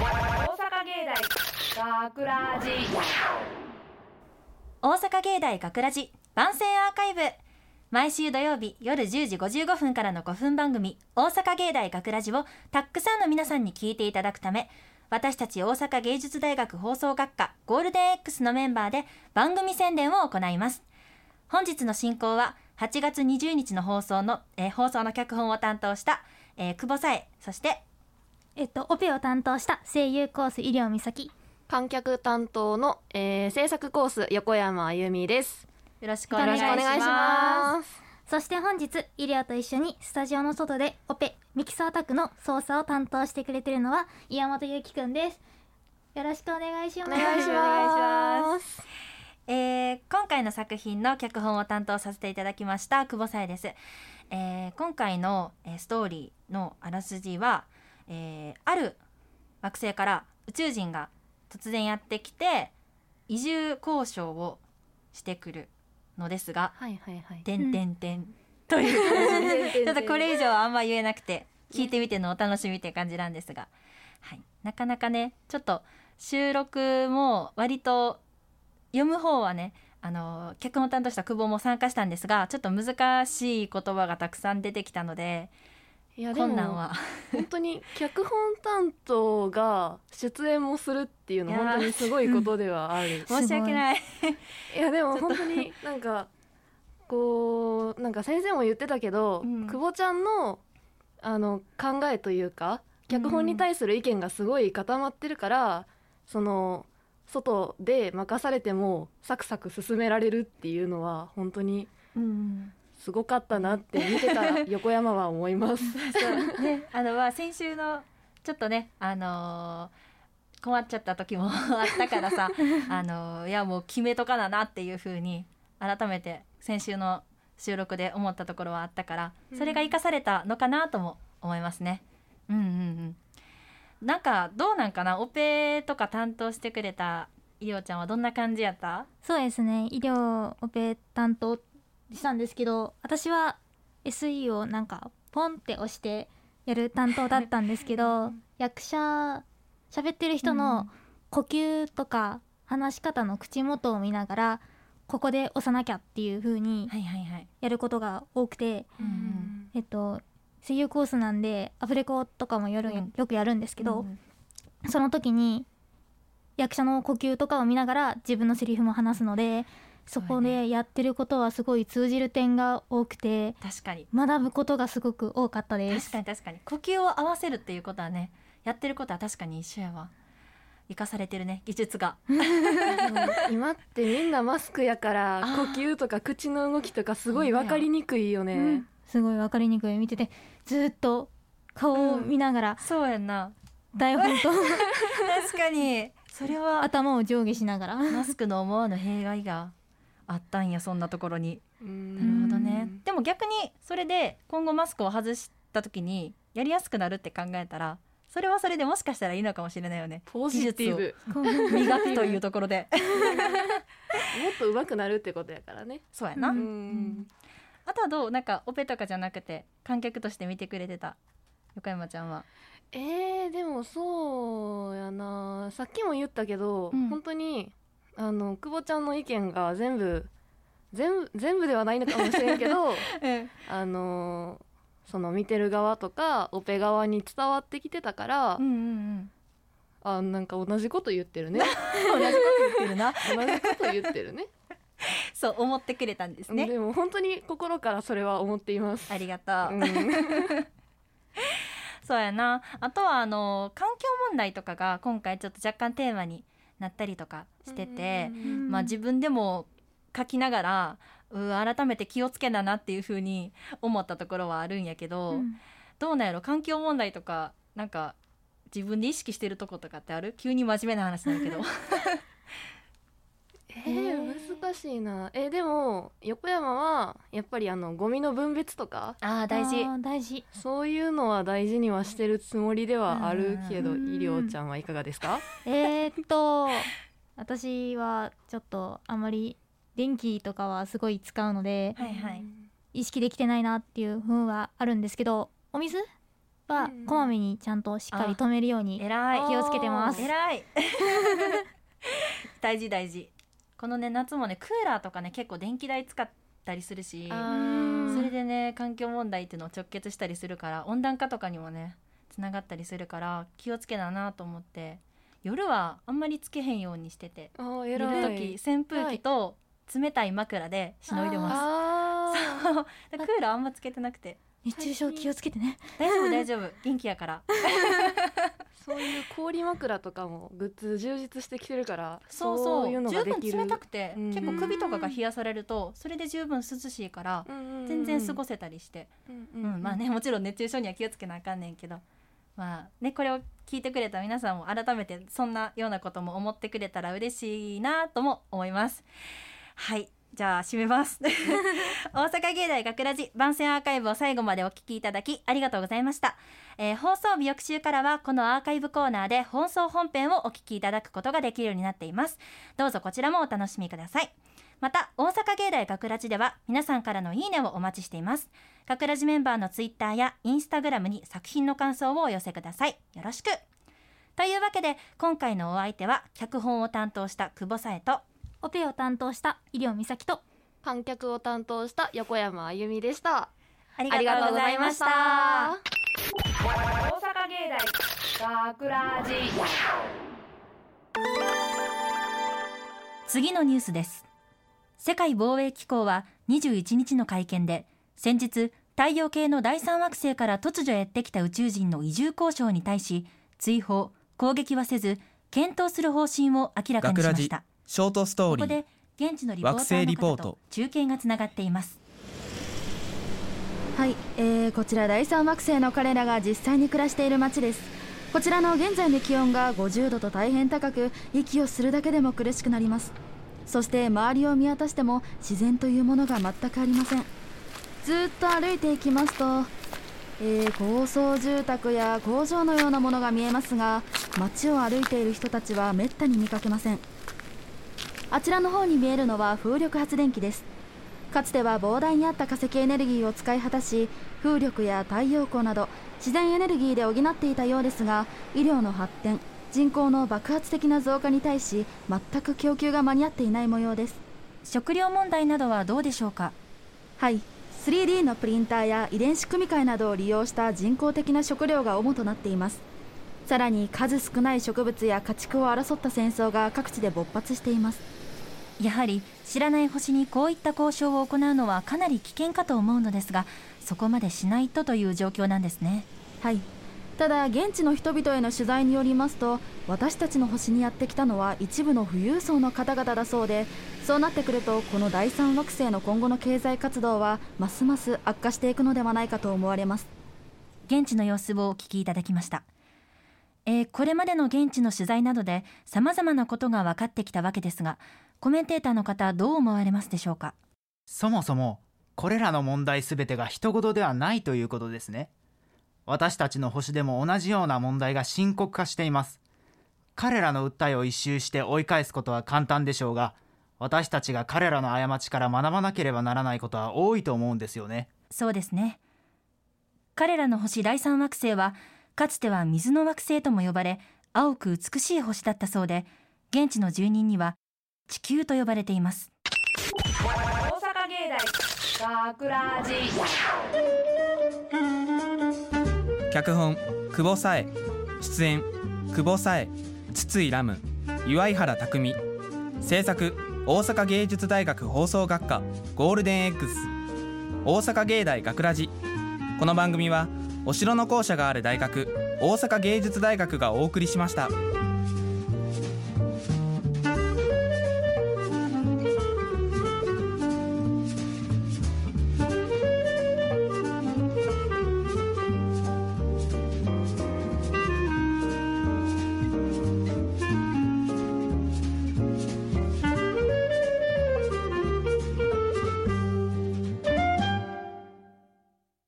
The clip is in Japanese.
阪芸大学ラジ。大阪芸大学ラジ番宣アーカイブ。毎週土曜日夜10時55分からの5分番組「大阪芸大学ラジをたくさんの皆さんに聞いていただくため私たち大阪芸術大学放送学科ゴールデン X のメンバーで番組宣伝を行います。本日の進行は8月20日の放送の、えー放送の脚本を担当した、えー久保さえそしてえっとオペを担当した声優コース医療美咲観客担当の、えー制作コース横山あゆみです。よろしくおよ願いしますろしくお願いします。そして本日医療と一緒にスタジオの外でオペミキサータクの操作を担当してくれてるのは岩本ゆきくんですよろしくお願いしますお願いしま。ますえー今回の作品の脚本を担当させていただきました久保さえです、えー今回の、えーストーリーのあらすじは、えーある惑星から宇宙人が突然やってきて移住交渉をしてくるのですがはいはいはい「てんてんてん」というちょっとこれ以上はあんま言えなくて聞いてみてのお楽しみって感じなんですが、はい、なかなかねちょっと収録も割と読む方はねあの脚本を担当した久保も参加したんですがちょっと難しい言葉がたくさん出てきたのでいやでも困難は。本当に脚本担当が出演もするっていうのいやー本当にすごいことではある。申し訳ない。いやでも本当になんかこうなんか先生も言ってたけど、うん。久保ちゃんのあの考えというか脚本に対する意見がすごい固まってるから、その外で任されてもサクサク進められるっていうのは本当にうんすごかったなって見てた横山は思います。そうね。あのまあ先週のちょっとねあのー困っちゃった時もあったからさ あのーいやもう決めとかななっていう風に改めて先週の収録で思ったところはあったからそれが生かされたのかなとも思いますね。うんうんうん。なんかどうなんかな？オペとか担当してくれたいりょうちゃんはどんな感じやった？そうですね。医療オペ担当したんですけど私は SE をなんかポンって押してやる担当だったんですけど役者喋ってる人の呼吸とか話し方の口元を見ながらここで押さなきゃっていう風に。やることが多くて、うんえっと声優コースなんでアフレコとかもよる、うん。よくやるんですけど、うん。その時に役者の呼吸とかを見ながら自分のセリフも話すのでそこでやってることはすごい通じる点が多くて確かに。学ぶことがすごく多かったです。確かに確かに。呼吸を合わせるっていうことはねやってることは確かに一緒やわ生かされてるね技術が。今ってみんなマスクやから呼吸とか口の動きとかすごい分かりにくいよね。うん。すごい分かりにくい。見ててずっと顔を見ながらそうやんな。台本と 確かに。それは頭を上下しながら。マスクの思わぬ弊害があったんやそんなところに。ななるほどね。でも逆にそれで今後マスクを外した時にやりやすくなるって考えたらそれはそれでもしかしたらいいのかもしれないよね。ポジティブ。磨くというところで。もっと上手くなるってことやからね。そうやな、あとはどう？なんかオペとかじゃなくて観客として見てくれてた？横山ちゃんは。えー、でもそうやな。さっきも言ったけど、うん。本当にあの久保ちゃんの意見が全部全部全部ではないのかもしれんけど あのその見てる側とかオペ側に伝わってきてたから、うんうんうん。あなんか同じこと言ってるね。同じこと言ってるな。同じこと言ってるね。そう思ってくれたんですね。でも本当に心からそれは思っています。ありがとう、うん。そうやな。あとはあの環境問題とかが今回ちょっと若干テーマになったりとかしてて、うんまあ自分でも書きながら改めて気をつけななっていう風に思ったところはあるんやけど、うん。どうなんやろ？環境問題とかなんか自分で意識してるとことかってある？急に真面目な話なんだけど しいな。えーでも横山はやっぱりあのゴミの分別とか？ああ大事。大事。そういうのは大事にはしてるつもりではあるけど、うん。医療ちゃんはいかがですか？えーっと私はちょっとあまり電気とかはすごい使うのではいはい。意識できてないなっていうふうはあるんですけどお水はうんこまめにちゃんとしっかり止めるように気をつけてます。偉い。大事大事このね夏もねクーラーとかね結構電気代使ったりするしそれでね環境問題っていうのを直結したりするから温暖化とかにもねつながったりするから気をつけななと思って夜はあんまりつけへんようにしてて寝る時扇風機と冷たい枕でしのいでます。そう。クーラーあんまつけてなくて。熱中症気をつけてね。大丈夫大丈夫。元気やからそういう氷枕とかもグッズ充実してきてるからそうそう。いうのが十分できる。冷たくて、うん。結構首とかが冷やされるとそれで十分涼しいから全然過ごせたりして、うん。うんまあねもちろん熱中症には気をつけなあかんねんけどまあねこれを聞いてくれた皆さんも改めてそんなようなことも思ってくれたら嬉しいなとも思います。はいじゃあ締めます。大阪芸大学ラジ番宣アーカイブを最後までお聞きいただきありがとうございました、えー放送日翌週からはこのアーカイブコーナーで放送本編をお聞きいただくことができるようになっています。どうぞこちらもお楽しみください。また大阪芸大学ラジでは皆さんからのいいねをお待ちしています。学ラジメンバーのツイッターやインスタグラムに作品の感想をお寄せください。よろしく。というわけで今回のお相手は脚本を担当した久保さえとオペを担当した医療美咲と観客を担当した横山あゆみでした。あありがとうございました。大阪芸大学ラジ次のニュースです。世界防衛機構は21日の会見で先日太陽系の第三惑星から突如やってきた宇宙人の移住交渉に対し追放攻撃はせず検討する方針を明らかにしましたショートストーリー。ここで現地のリポータ惑星ーリポート。の方と中継がつながっています。はい、えーこちら第三惑星の彼らが実際に暮らしている街です。こちらの現在の気温が50度と大変高く息をするだけでも苦しくなります。そして周りを見渡しても自然というものが全くありません。ずーっと歩いていきますと、えー高層住宅や工場のようなものが見えますが街を歩いている人たちはめったに見かけませんあちらの方に見えるのは風力発電機です。かつては膨大にあった化石エネルギーを使い果たし風力や太陽光など自然エネルギーで補っていたようですが医療の発展人口の爆発的な増加に対し全く供給が間に合っていない模様です。食料問題などはどうでしょうか？はい。3D のプリンターや遺伝子組み換えなどを利用した人工的な食料が主となっていますさらに数少ない植物や家畜を争った戦争が各地で勃発しています。やはり知らない星にこういった交渉を行うのはかなり危険かと思うのですがそこまでしないとという状況なんですね。はい。ただ現地の人々への取材によりますと私たちの星にやってきたのは一部の富裕層の方々だそうでそうなってくるとこの第三惑星の今後の経済活動はますます悪化していくのではないかと思われます。現地の様子をお聞きいただきました、えーこれまでの現地の取材などで様々なことが分かってきたわけですがコメンテーターの方どう思われますでしょうか？そもそもこれらの問題すべてが人事ではないということですね。私たちの星でも同じような問題が深刻化しています。彼らの訴えを一周して追い返すことは簡単でしょうが私たちが彼らの過ちから学ばなければならないことは多いと思うんですよね。そうですね。彼らの星第三惑星はかつては水の惑星とも呼ばれ青く美しい星だったそうで現地の住人には地球と呼ばれています。大阪芸大学ラジ脚本久保紗恵出演久保紗恵筒井ラム。岩井原匠制作大阪芸術大学放送学科ゴールデン X 大阪芸大学ラジ。この番組はお城の校舎がある大学大阪芸術大学がお送りしました。